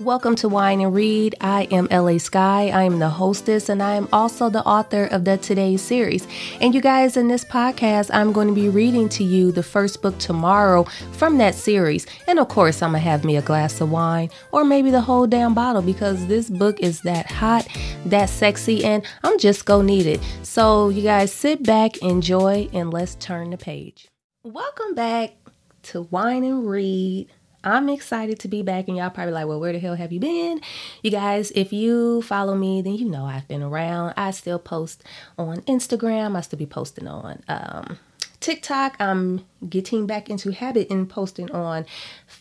Welcome to Wine and Read. I am LA Sky. I am the hostess and I am also the author of the Today's series. And you guys, in this podcast, I'm going to be reading to you the first book tomorrow from that series. And of course, I'm going to have me a glass of wine or maybe the whole damn bottle because this book is that hot, that sexy, and I'm just going to need it. So, you guys sit back, enjoy, and let's turn the page. Welcome back to Wine and Read. I'm excited to be back, and y'all probably like, well, where the hell have you been? You guys, if you follow me, then you know I've been around. I still post on Instagram, I still be posting on um, TikTok. I'm getting back into habit in posting on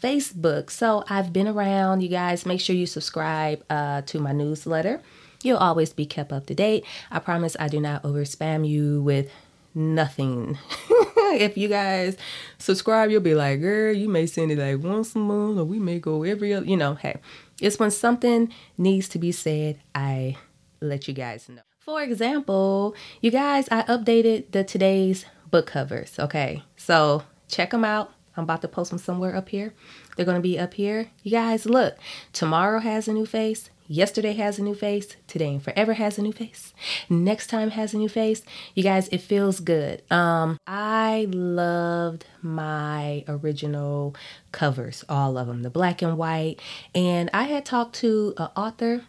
Facebook. So I've been around. You guys, make sure you subscribe uh, to my newsletter. You'll always be kept up to date. I promise I do not over spam you with nothing. if you guys subscribe, you'll be like, girl, you may send it like once a month or we may go every other, you know, hey, it's when something needs to be said, I let you guys know. For example, you guys, I updated the today's book covers. Okay. So check them out. I'm about to post them somewhere up here. They're going to be up here. You guys, look, tomorrow has a new face. Yesterday has a new face. Today and forever has a new face. Next time has a new face. You guys, it feels good. Um, I loved my original covers, all of them, the black and white. And I had talked to an author.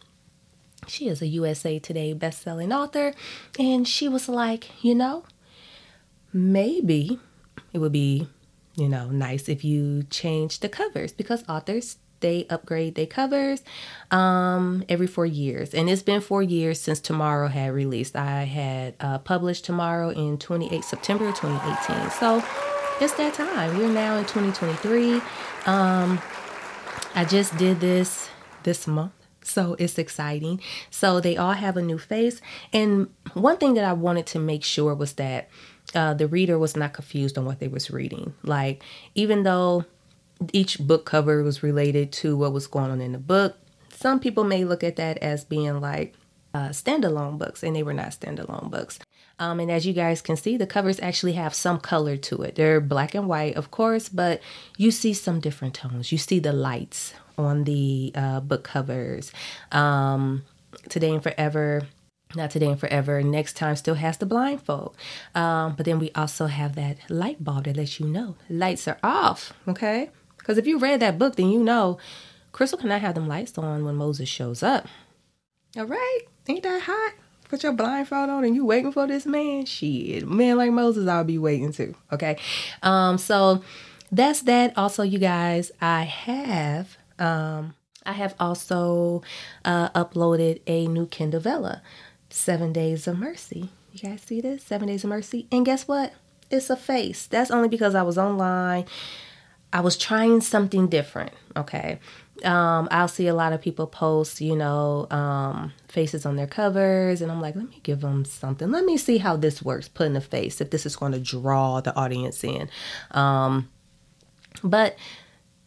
She is a USA Today best-selling author, and she was like, you know, maybe it would be, you know, nice if you change the covers because authors they upgrade their covers um, every four years. And it's been four years since Tomorrow had released. I had uh, published Tomorrow in 28 September 2018. So it's that time. We're now in 2023. Um, I just did this this month. So it's exciting. So they all have a new face. And one thing that I wanted to make sure was that uh, the reader was not confused on what they was reading. Like, even though each book cover was related to what was going on in the book. Some people may look at that as being like uh, standalone books, and they were not standalone books. Um, and as you guys can see, the covers actually have some color to it. They're black and white, of course, but you see some different tones. You see the lights on the uh, book covers. Um, Today and Forever not today and forever. Next time still has the blindfold. Um, but then we also have that light bulb that lets you know lights are off. Okay. Because if you read that book, then you know Crystal cannot have them lights on when Moses shows up. All right, ain't that hot? Put your blindfold on and you waiting for this man? Shit, man like Moses, I'll be waiting too. Okay, um, so that's that. Also, you guys, I have um, I have also uh, uploaded a new Kindle Vella, Seven Days of Mercy. You guys see this? Seven Days of Mercy, and guess what? It's a face. That's only because I was online I was trying something different. Okay. Um, I'll see a lot of people post, you know, um, faces on their covers, and I'm like, let me give them something. Let me see how this works, putting a face, if this is going to draw the audience in. Um, but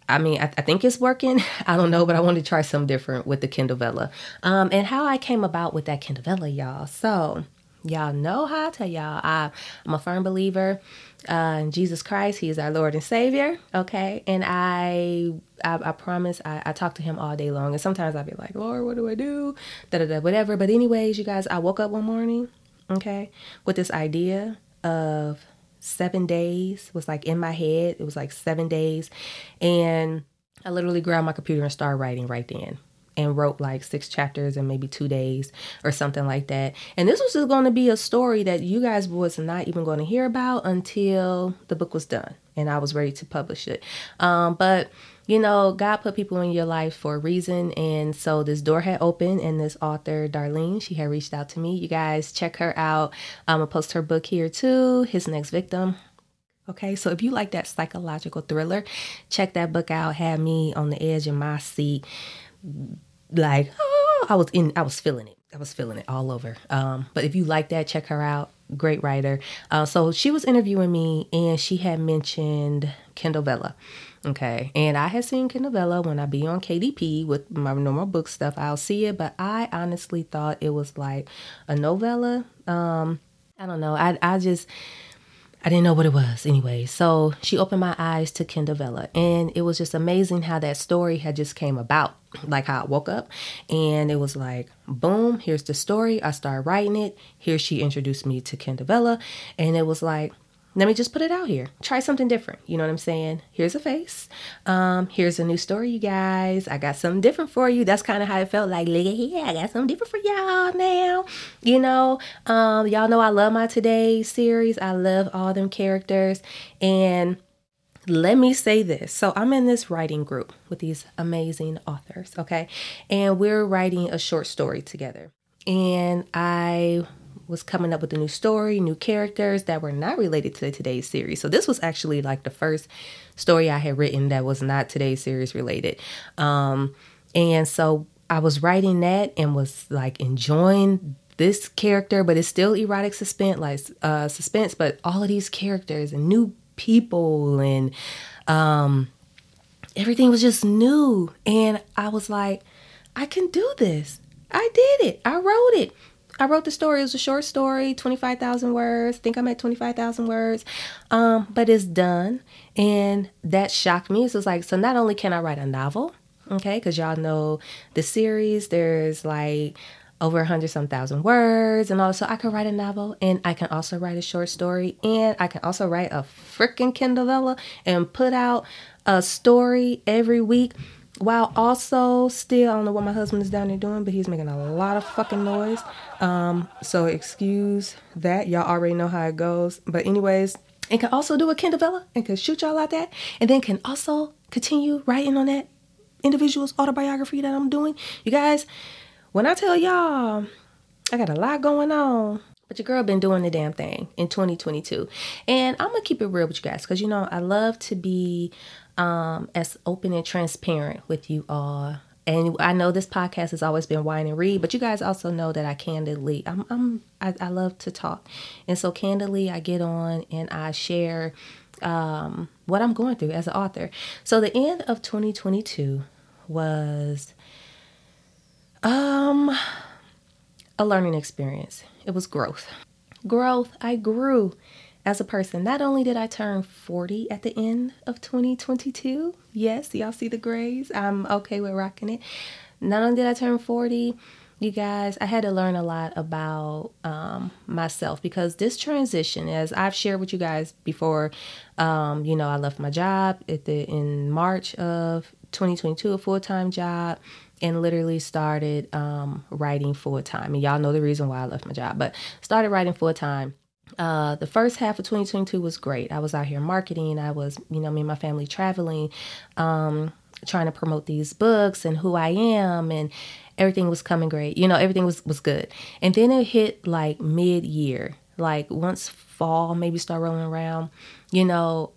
I mean, I, I, think it's working. I don't know, but I want to try something different with the Kindle Vella. Um, and how I came about with that Kindle Vella, y'all. So, y'all know how I tell y'all, I, I'm a firm believer uh, Jesus Christ. He is our Lord and Savior. Okay, and I, I, I promise, I, I talk to Him all day long, and sometimes I'll be like, Lord, what do I do? Da da da, whatever. But anyways, you guys, I woke up one morning, okay, with this idea of seven days was like in my head. It was like seven days, and I literally grabbed my computer and started writing right then and wrote like six chapters in maybe two days or something like that. And this was just going to be a story that you guys was not even going to hear about until the book was done and I was ready to publish it. Um, but you know, God put people in your life for a reason. And so this door had opened, and this author, Darlene, she had reached out to me. You guys check her out. I'm going to post her book here too, His Next Victim. Okay, so if you like that psychological thriller, check that book out. Had me on the edge of my seat like oh, I was in I was feeling it. I was feeling it all over. Um, but if you like that, check her out. Great writer. Uh, so she was interviewing me and she had mentioned Kindle Vella. Okay. And I had seen Kindle Vella when I be on KDP with my normal book stuff. I'll see it, but I honestly thought it was like a novella. Um, I don't know. I I just I didn't know what it was anyway. So she opened my eyes to Kindle Vella, and it was just amazing how that story had just came about. Like how I woke up, and it was like, boom, here's the story. I started writing it. Here she introduced me to Kindle Vella, and it was like, let me just put it out here. Try something different. You know what I'm saying? Here's a face. Um, here's a new story, you guys. I got something different for you. That's kind of how it felt like, look at here, I got something different for y'all now. You know, um, y'all know I love my today series. I love all them characters. And let me say this. So I'm in this writing group with these amazing authors, okay? And we're writing a short story together. And I was coming up with a new story, new characters that were not related to today's series. So this was actually like the first story I had written that was not today's series related. Um, and so I was writing that and was like enjoying this character, but it's still erotic suspense, like uh, suspense. But all of these characters and new people and um, everything was just new, and I was like, I can do this. I did it. I wrote it. I wrote the story. It was a short story, 25,000 words. I think I'm at 25,000 words. Um, but it's done. And that shocked me. So it's like, so not only can I write a novel, okay, because y'all know the series, there's like over a hundred some thousand words and also I can write a novel and I can also write a short story and I can also write a freaking Kindle Vella and put out a story every week while also still I don't know what my husband is down there doing, but he's making a lot of fucking noise. Um, so excuse that. Y'all already know how it goes. But anyways, and can also do a Kindle Vella and can shoot y'all out that, and then can also continue writing on that individual's autobiography that I'm doing. You guys, when I tell y'all, I got a lot going on. But your girl been doing the damn thing in 2022. And I'm gonna keep it real with you guys because you know I love to be um, as open and transparent with you all. And I know this podcast has always been wine and read, but you guys also know that I candidly, I'm, I'm I, I love to talk, and so candidly, I get on and I share um, what I'm going through as an author. So the end of 2022 was um a learning experience. It was growth. Growth. I grew as a person. Not only did I turn 40 at the end of 2022, yes, y'all see the grays. I'm okay with rocking it. Not only did I turn 40, you guys, I had to learn a lot about um, myself because this transition, as I've shared with you guys before, um, you know, I left my job at the in March of 2022, a full time job, and literally started um, writing full time. And y'all know the reason why I left my job, but started writing full time uh, the first half of 2022 was great. I was out here marketing. I was, you know, me and my family traveling, um, trying to promote these books and who I am, and everything was coming great. You know, everything was was good. And then it hit like mid year, like once fall maybe start rolling around. You know,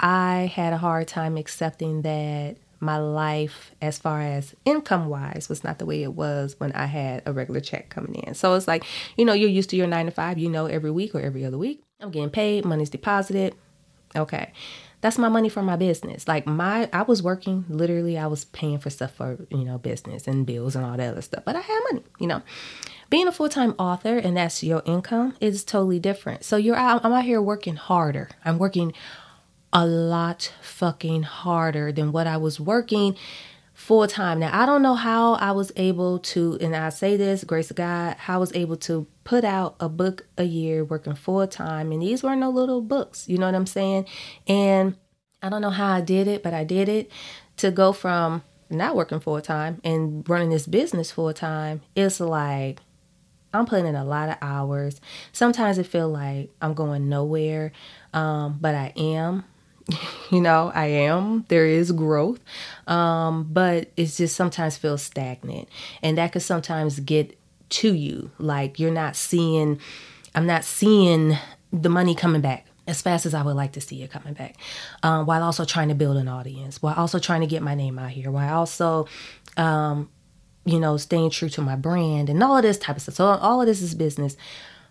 I had a hard time accepting that my life as far as income wise was not the way it was when I had a regular check coming in. So it's like, you know, you're used to your nine to five, you know, every week or every other week, I'm getting paid, money's deposited. Okay. That's my money for my business. Like my I was working, literally I was paying for stuff for, you know, business and bills and all that other stuff. But I had money, you know. Being a full-time author and that's your income is totally different. So you're out I'm out here working harder. I'm working a lot fucking harder than what I was working full time. Now, I don't know how I was able to, and I say this, grace of God, how I was able to put out a book a year working full time. And these were no little books, you know what I'm saying? And I don't know how I did it, but I did it to go from not working full time and running this business full time. It's like, I'm putting in a lot of hours. Sometimes it feel like I'm going nowhere, um, but I am. you know i am. There is growth. Um, but it just sometimes feels stagnant. And that could sometimes get to you. Like you're not seeing i'm not seeing the money coming back as fast as I would like to see it coming back, um, while also trying to build an audience, while also trying to get my name out here, while also, um, you know, staying true to my brand and all of this type of stuff. So all of this is business,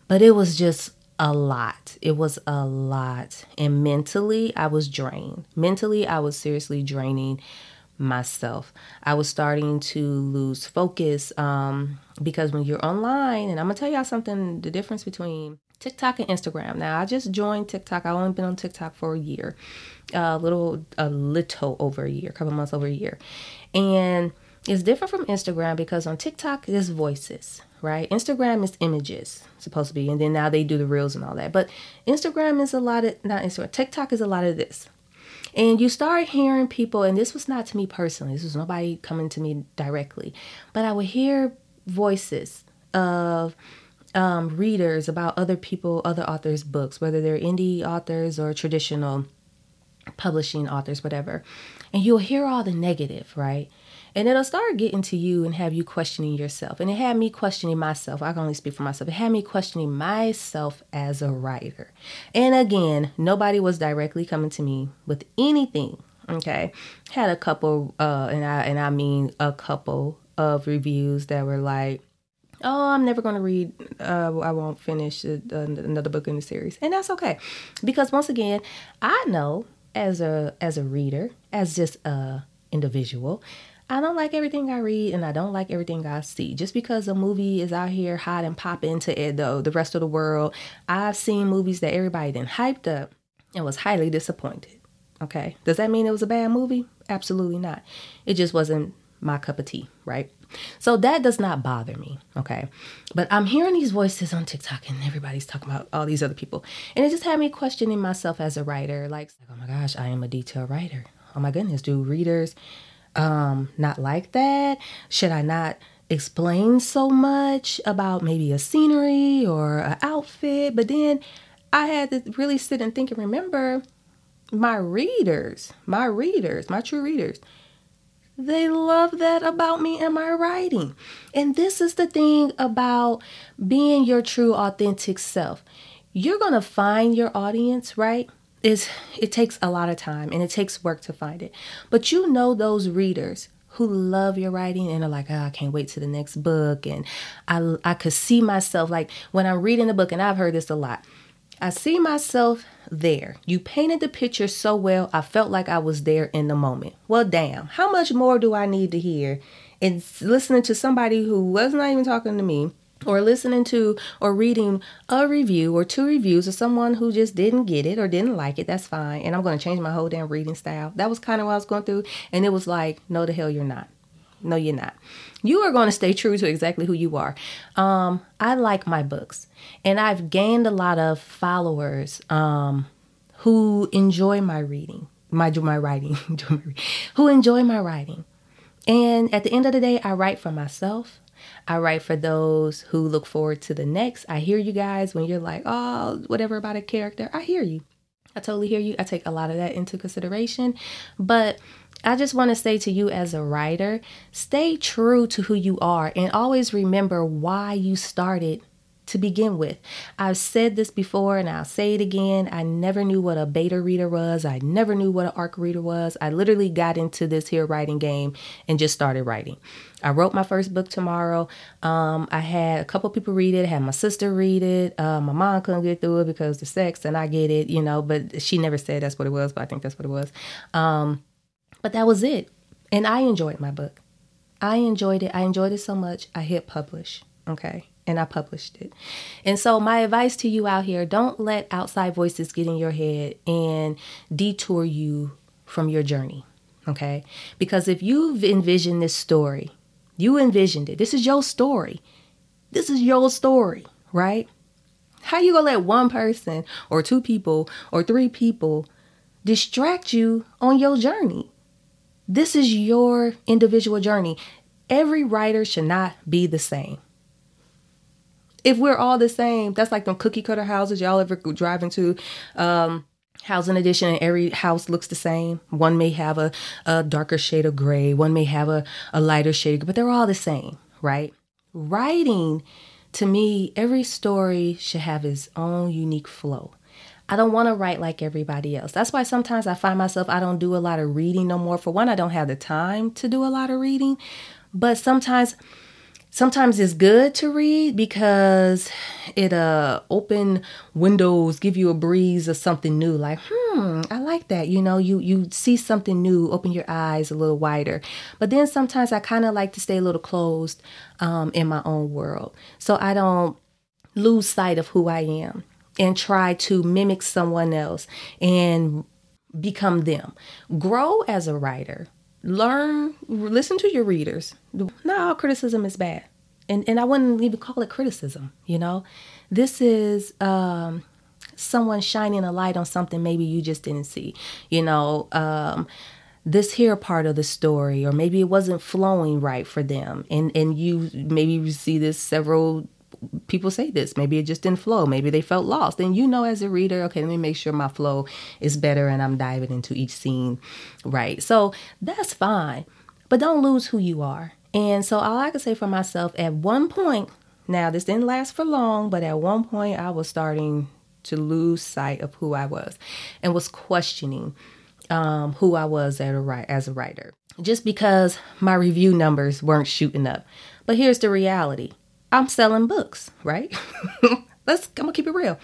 but it was just a lot. It was a lot. And mentally, I was drained. Mentally, I was seriously draining myself. I was starting to lose focus um, because when you're online, and I'm gonna tell y'all something the difference between TikTok and Instagram. Now, I just joined TikTok. I've only been on TikTok for a year, a little, a little over a year, a couple months over a year, and it's different from Instagram because on TikTok there's voices, right? Instagram is images, supposed to be, and then now they do the reels and all that. But Instagram is a lot of not Instagram. TikTok is a lot of this. And you start hearing people, and this was not to me personally, this was nobody coming to me directly, but I would hear voices of um, readers about other people, other authors' books, whether they're indie authors or traditional publishing authors, whatever. And you'll hear all the negative, right? And it'll start getting to you and have you questioning yourself. And it had me questioning myself. I can only speak for myself. It had me questioning myself as a writer. And again, nobody was directly coming to me with anything. Okay. Had a couple, uh, and I and I mean a couple of reviews that were like, oh, I'm never going to read, uh, I won't finish uh, another book in the series. And that's okay. Because once again, I know as a as a reader, as just a individual, I don't like everything I read and I don't like everything I see. Just because a movie is out here hot and popping to it, though, the rest of the world, I've seen movies that everybody then hyped up and was highly disappointed. Okay. Does that mean it was a bad movie? Absolutely not. It just wasn't my cup of tea, right? So that does not bother me, okay? But I'm hearing these voices on TikTok and everybody's talking about all these other people. And it just had me questioning myself as a writer like, oh my gosh, I am a detail writer. Oh my goodness, do readers um not like that? Should I not explain so much about maybe a scenery or an outfit? But then I had to really sit and think and remember my readers, my readers, my true readers they love that about me and my writing. And this is the thing about being your true authentic self. You're going to find your audience, right? Is it takes a lot of time and it takes work to find it. But you know those readers who love your writing and are like, oh, I can't wait to the next book. And I, I could see myself like when I'm reading the book, and I've heard this a lot. I see myself there. You painted the picture so well, I felt like I was there in the moment. Well, damn, how much more do I need to hear? And listening to somebody who was not even talking to me, or listening to or reading a review or two reviews of someone who just didn't get it or didn't like it, that's fine. And I'm going to change my whole damn reading style. That was kind of what I was going through. And it was like, no, the hell you're not. No, you're not. You are going to stay true to exactly who you are. Um, I like my books, and I've gained a lot of followers um, who enjoy my reading, my my writing, who enjoy my writing. And at the end of the day, I write for myself. I write for those who look forward to the next. I hear you guys when you're like, oh, whatever about a character. I hear you. I totally hear you. I take a lot of that into consideration. But I just want to say to you as a writer, stay true to who you are and always remember why you started to begin with. I've said this before and I'll say it again. I never knew what a beta reader was. I never knew what an ARC reader was. I literally got into this here writing game and just started writing. I wrote my first book tomorrow. Um, I had a couple people read it. I had my sister read it. Uh, my mom couldn't get through it because the sex, and I get it, you know, but she never said that's what it was, but I think that's what it was. Um, but that was it. And I enjoyed my book. I enjoyed it. I enjoyed it so much. I hit publish. Okay. And I published it. And so, my advice to you out here don't let outside voices get in your head and detour you from your journey. Okay. Because if you've envisioned this story, you envisioned it. This is your story. This is your story, right? How you gonna let one person or two people or three people distract you on your journey? This is your individual journey. Every writer should not be the same. If we're all the same, that's like them cookie cutter houses y'all ever drive into. Um, housing edition and every house looks the same one may have a, a darker shade of gray one may have a, a lighter shade but they're all the same right writing to me every story should have its own unique flow I don't want to write like everybody else. That's why sometimes I find myself I don't do a lot of reading no more. For one, I don't have the time to do a lot of reading, but sometimes sometimes it's good to read because it uh open windows give you a breeze of something new like hmm i like that you know you you see something new open your eyes a little wider but then sometimes i kind of like to stay a little closed um in my own world so i don't lose sight of who I am and try to mimic someone else and become them. Grow as a writer. Learn, listen to your readers. Not all criticism is bad. And, and I wouldn't even call it criticism, you know? This is um, someone shining a light on something maybe you just didn't see. You know, um, this here part of the story, or maybe it wasn't flowing right for them, and and you maybe see this several people say this maybe it just didn't flow maybe they felt lost. And you know as a reader okay let me make sure my flow is better and i'm diving into each scene right? So that's fine but don't lose who you are. And so all i can say for myself at one point now this didn't last for long but at one point i was starting to lose sight of who I was and was questioning um, who I was as a, as a writer just because my review numbers weren't shooting up. But here's the reality I'm selling books, right? Let's, I'm gonna keep it real.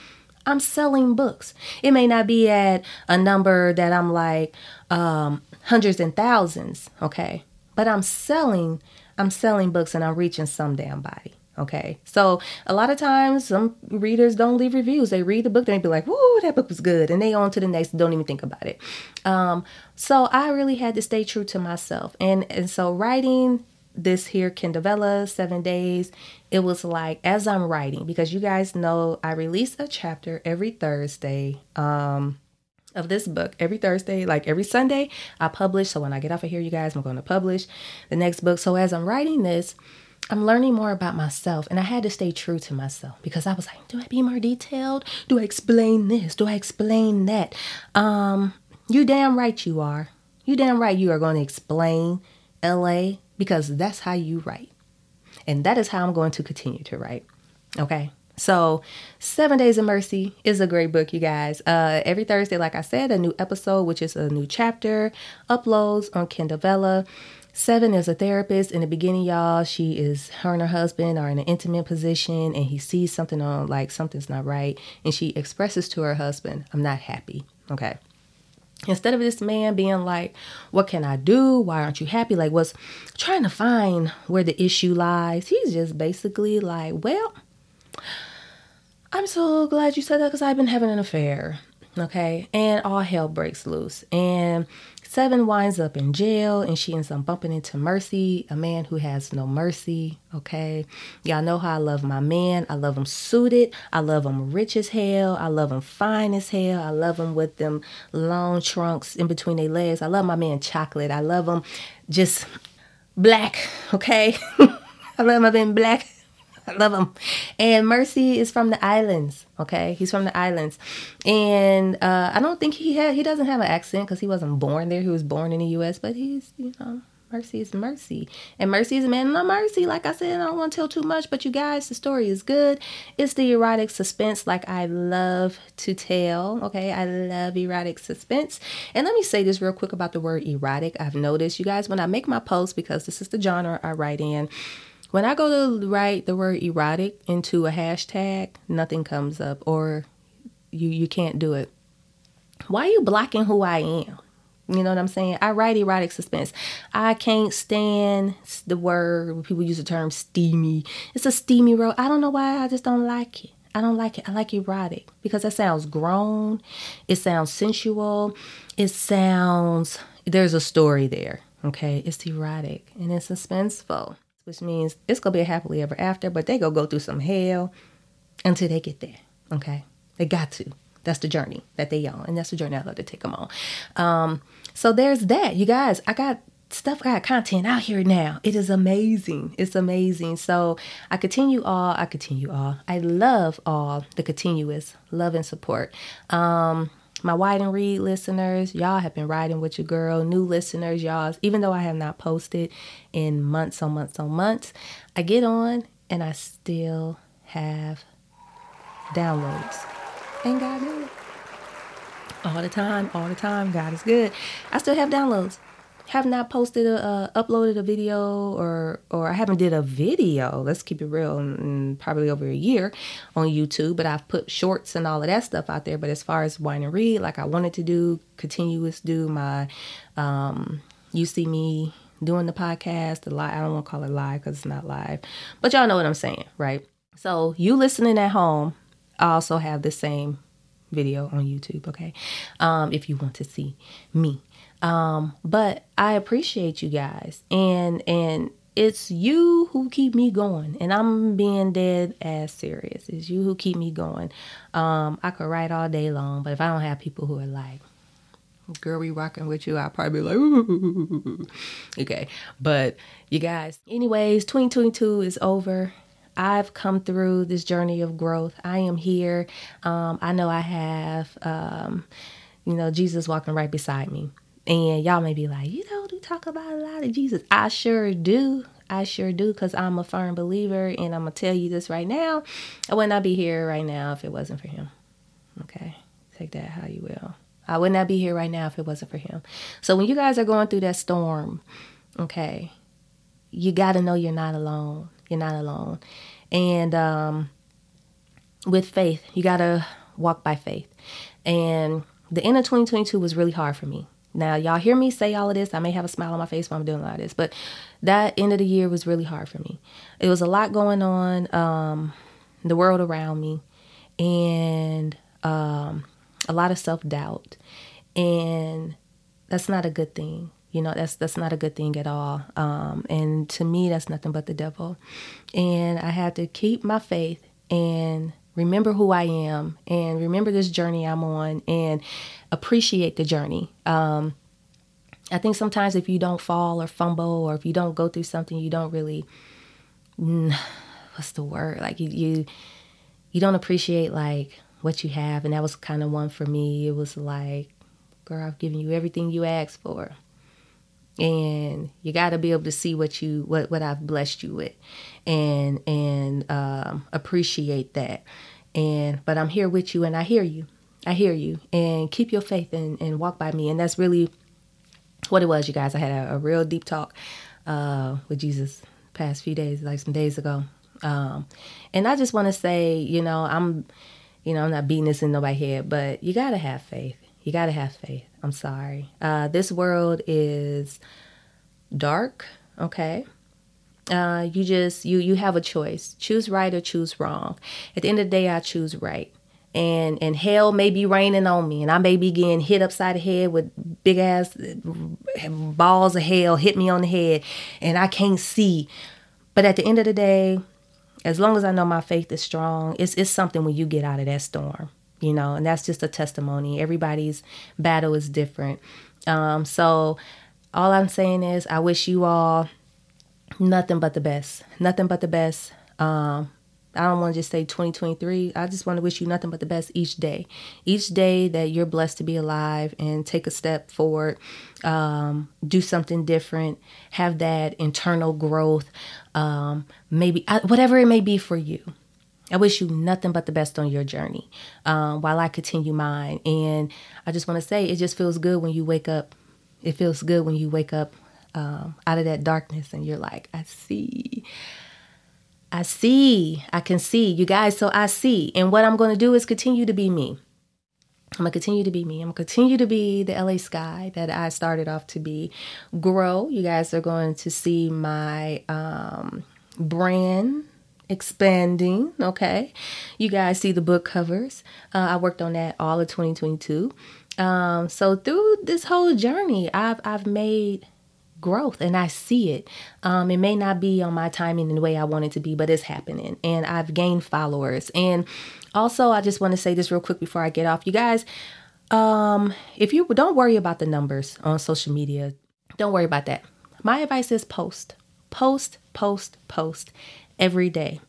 I'm selling books. It may not be at a number that I'm like um, hundreds and thousands, okay? But I'm selling, I'm selling books and I'm reaching some damn body. Okay. So a lot of times some readers don't leave reviews. They read the book, they be like, whoa, that book was good. And they on to the next, don't even think about it. Um, so I really had to stay true to myself. And and so writing this here Kindle Vella, seven days, it was like as I'm writing, because you guys know I release a chapter every Thursday. Um of this book every Thursday, like every Sunday, I publish. So when I get off of here, you guys, I'm going to publish the next book. So as I'm writing this, I'm learning more about myself and I had to stay true to myself because I was like, do I be more detailed? Do I explain this? Do I explain that? Um, you damn right you are. You damn right you are going to explain LA because that's how you write. And that is how I'm going to continue to write. Okay. So, Seven Days of Mercy is a great book, you guys. Uh, every Thursday, like I said, a new episode, which is a new chapter, uploads on Kindle Vella. Seven is a therapist. In the beginning, y'all, she is her and her husband are in an intimate position, and he sees something on like something's not right, and she expresses to her husband, "I'm not happy." Okay. Instead of this man being like, "What can I do? Why aren't you happy?" Like, was trying to find where the issue lies. He's just basically like, "Well." I'm so glad you said that because I've been having an affair. Okay. And all hell breaks loose. And Seven winds up in jail and she ends up bumping into Mercy, a man who has no mercy. Okay. Y'all know how I love my man. I love him suited. I love him rich as hell. I love him fine as hell. I love him with them long trunks in between their legs. I love my man chocolate. I love him just black. Okay. I love my man black. I love him. And Mercy is from the islands. Okay, he's from the islands, and uh, I don't think he had he doesn't have an accent because he wasn't born there. He was born in the U.S., but he's you know Mercy is Mercy. And Mercy is a man of mercy. Like I said, I don't want to tell too much, but you guys, the story is good. It's the erotic suspense like I love to tell. Okay, I love erotic suspense. And let me say this real quick about the word erotic. I've noticed, you guys, when I make my posts, because this is the genre I write in, when I go to write the word erotic into a hashtag, nothing comes up or you you can't do it. Why are you blocking who I am? You know what I'm saying? I write erotic suspense. I can't stand the word people use the term steamy. It's a steamy road. I don't know why. I just don't like it. I don't like it. I like erotic because that sounds grown. It sounds sensual. It sounds there's a story there. Okay, it's erotic and it's suspenseful which means it's gonna be a happily ever after, but they gonna go through some hell until they get there. Okay, they got to. That's the journey that they on, and that's the journey I love to take them on. Um, so there's that, you guys. I got stuff, I got content out here now. It is amazing. It's amazing. So I continue all. I continue all. I love all the continuous love and support. Um, my Wine and Read listeners, y'all have been riding with your girl. New listeners, y'all, even though I have not posted in months on months on months, I get on and I still have downloads. And God good. All the time, all the time, God is good. I still have downloads have not posted a uh, uploaded a video or or I haven't did a video. Let's keep it real, in, probably over a year on YouTube. But I've put shorts and all of that stuff out there. But as far as wine and read, like I wanted to do, continuous do my, um, you see me doing the podcast, the live. I don't want to call it live because it's not live, but y'all know what I'm saying, right? So you listening at home, I also have the same video on YouTube, okay? Um, if you want to see me. Um, but I appreciate you guys and and it's you who keep me going and i'm being dead ass serious it's you who keep me going um i could write all day long but if i don't have people who are like girl we rocking with you i'll probably be like Ooh. okay but you guys anyways 2022 is over I've come through this journey of growth. I am here. Um, I know I have, um, you know, Jesus walking right beside me. And y'all may be like, you know, do talk about a lot of Jesus. I sure do. I sure do because I'm a firm believer. And I'm going to tell you this right now. I would not be here right now if it wasn't for him. Okay. Take that how you will. I would not be here right now if it wasn't for him. So when you guys are going through that storm, okay, you got to know you're not alone. You're not alone. And um, with faith, you got to walk by faith. And the end of 2022 was really hard for me. Now, y'all hear me say all of this. I may have a smile on my face while I'm doing all of this, but that end of the year was really hard for me. It was a lot going on, um, the world around me, and um, a lot of self doubt. And that's not a good thing. You know, that's that's not a good thing at all. Um, and to me, that's nothing but the devil. And I had to keep my faith and remember who I am and remember this journey I'm on and appreciate the journey. Um, I think sometimes if you don't fall or fumble or if you don't go through something, you don't really, what's the word? Like you, you, you don't appreciate like what you have. And that was kind of one for me. It was like, girl, I've given you everything you asked for and you got to be able to see what you what what I've blessed you with and and um, appreciate that. And but I'm here with you and I hear you. I hear you. And keep your faith and, and walk by me. And that's really what it was you guys. I had a, a real deep talk uh, with Jesus past few days like some days ago. Um, and I just want to say you know I'm you know I'm not beating this in nobody's head but you got to have faith you got to have faith I'm sorry. Uh, this world is dark, okay? Uh, you just you you have a choice. Choose right or choose wrong. At the end of the day, I choose right. And and hell may be raining on me, and I may be getting hit upside the head with big ass balls of hell hit me on the head, and I can't see. But at the end of the day, as long as I know my faith is strong, it's it's something when you get out of that storm you know, and that's just a testimony. Everybody's battle is different. Um, so all I'm saying is I wish you all nothing but the best. Nothing but the best. Um, I don't want to just say 2023. I just want to wish you nothing but the best each day. Each day that you're blessed to be alive and take a step forward, um, do something different, have that internal growth, um, maybe whatever it may be for you. I wish you nothing but the best on your journey um, while I continue mine. And I just want to say, it just feels good when you wake up. It feels good when you wake up um, out of that darkness and you're like, I see. I see. I can see. You guys, so I see. And what I'm going to do is continue to be me. I'm gonna continue to be me. I'm gonna continue to be the LA Sky that I started off to be. Grow. You guys are going to see my um, brand expanding. Okay. You guys see the book covers. Uh, I worked on that all of 2022. Um, so through this whole journey, I've, I've made growth and I see it. Um, it may not be on my timing in the way I want it to be, but it's happening. And I've gained followers. And also, I just want to say this real quick before I get off. You guys, um, if you don't worry about the numbers on social media, don't worry about that. My advice is post, post, post, post every day.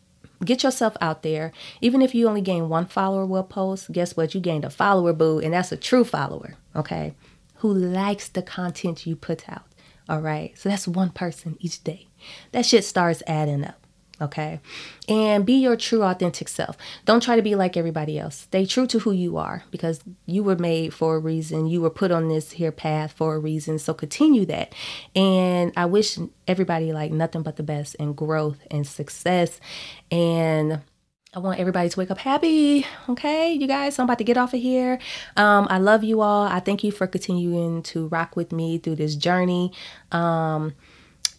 Get yourself out there. Even if you only gain one follower will post, guess what? You gained a follower boo, and that's a true follower, okay? Who likes the content you put out. All right. So that's one person each day. That shit starts adding up okay? And be your true, authentic self. Don't try to be like everybody else. Stay true to who you are because you were made for a reason. You were put on this here path for a reason. So continue that. And I wish everybody like nothing but the best and growth and success. And I want everybody to wake up happy. Okay, you guys, I'm about to get off of here. Um, I love you all. I thank you for continuing to rock with me through this journey. Um,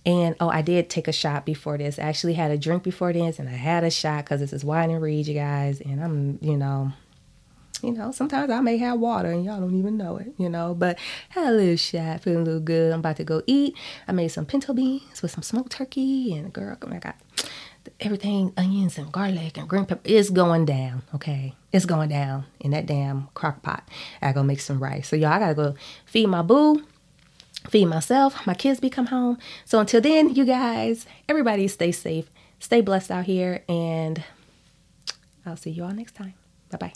And oh, I did take a shot before this. I actually had a drink before this, and I had a shot because this is wine and read, you guys. And I'm, you know, you know, sometimes I may have water and y'all don't even know it, you know, but had a little shot, feeling a little good. I'm about to go eat. I made some pinto beans with some smoked turkey and girl, oh I got everything, onions and garlic and green pepper is going down, okay? It's going down in that damn crock pot. I gotta make some rice. So y'all, I gotta go feed my boo, feed myself, my kids become home. So until then, you guys, everybody stay safe, stay blessed out here, and I'll see you all next time. Bye bye.